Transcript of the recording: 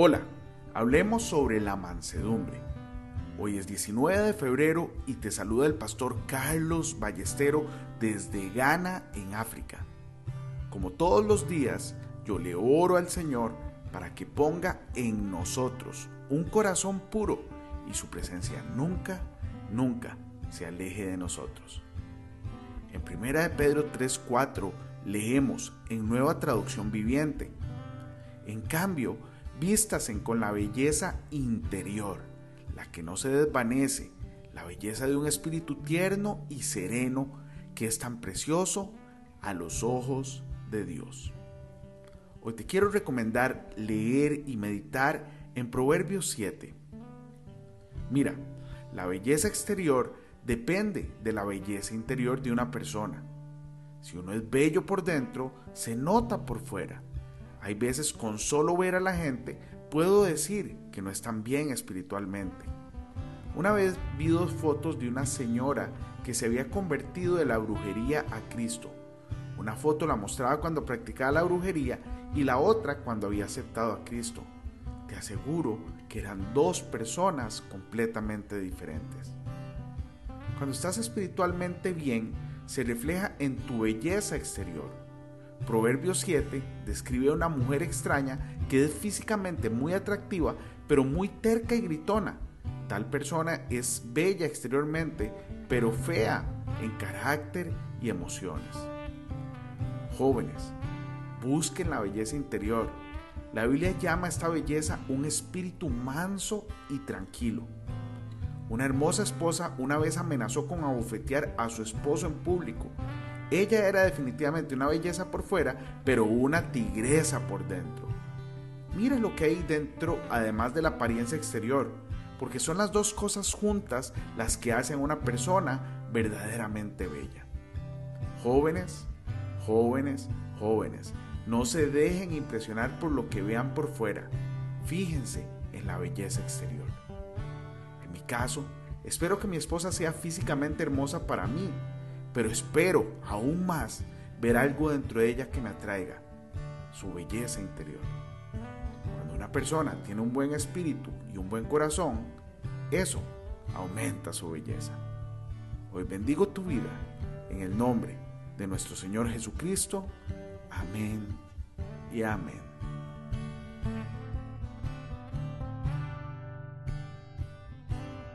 Hola, hablemos sobre la mansedumbre. Hoy es 19 de febrero y te saluda el pastor Carlos Ballestero desde Ghana, en África. Como todos los días, yo le oro al Señor para que ponga en nosotros un corazón puro y su presencia nunca, nunca se aleje de nosotros. En 1 de Pedro 3:4 leemos en nueva traducción viviente. En cambio, vístasen con la belleza interior, la que no se desvanece, la belleza de un espíritu tierno y sereno que es tan precioso a los ojos de Dios. Hoy te quiero recomendar leer y meditar en Proverbios 7. Mira, la belleza exterior depende de la belleza interior de una persona. Si uno es bello por dentro, se nota por fuera. Hay veces con solo ver a la gente puedo decir que no están bien espiritualmente. Una vez vi dos fotos de una señora que se había convertido de la brujería a Cristo. Una foto la mostraba cuando practicaba la brujería y la otra cuando había aceptado a Cristo. Te aseguro que eran dos personas completamente diferentes. Cuando estás espiritualmente bien, se refleja en tu belleza exterior. Proverbio 7 describe a una mujer extraña que es físicamente muy atractiva, pero muy terca y gritona. Tal persona es bella exteriormente, pero fea en carácter y emociones. Jóvenes, busquen la belleza interior. La Biblia llama a esta belleza un espíritu manso y tranquilo. Una hermosa esposa una vez amenazó con abofetear a su esposo en público. Ella era definitivamente una belleza por fuera, pero una tigresa por dentro. Mire lo que hay dentro además de la apariencia exterior, porque son las dos cosas juntas las que hacen una persona verdaderamente bella. Jóvenes, jóvenes, jóvenes, no se dejen impresionar por lo que vean por fuera. Fíjense en la belleza exterior caso, espero que mi esposa sea físicamente hermosa para mí, pero espero aún más ver algo dentro de ella que me atraiga, su belleza interior. Cuando una persona tiene un buen espíritu y un buen corazón, eso aumenta su belleza. Hoy bendigo tu vida en el nombre de nuestro Señor Jesucristo. Amén y amén.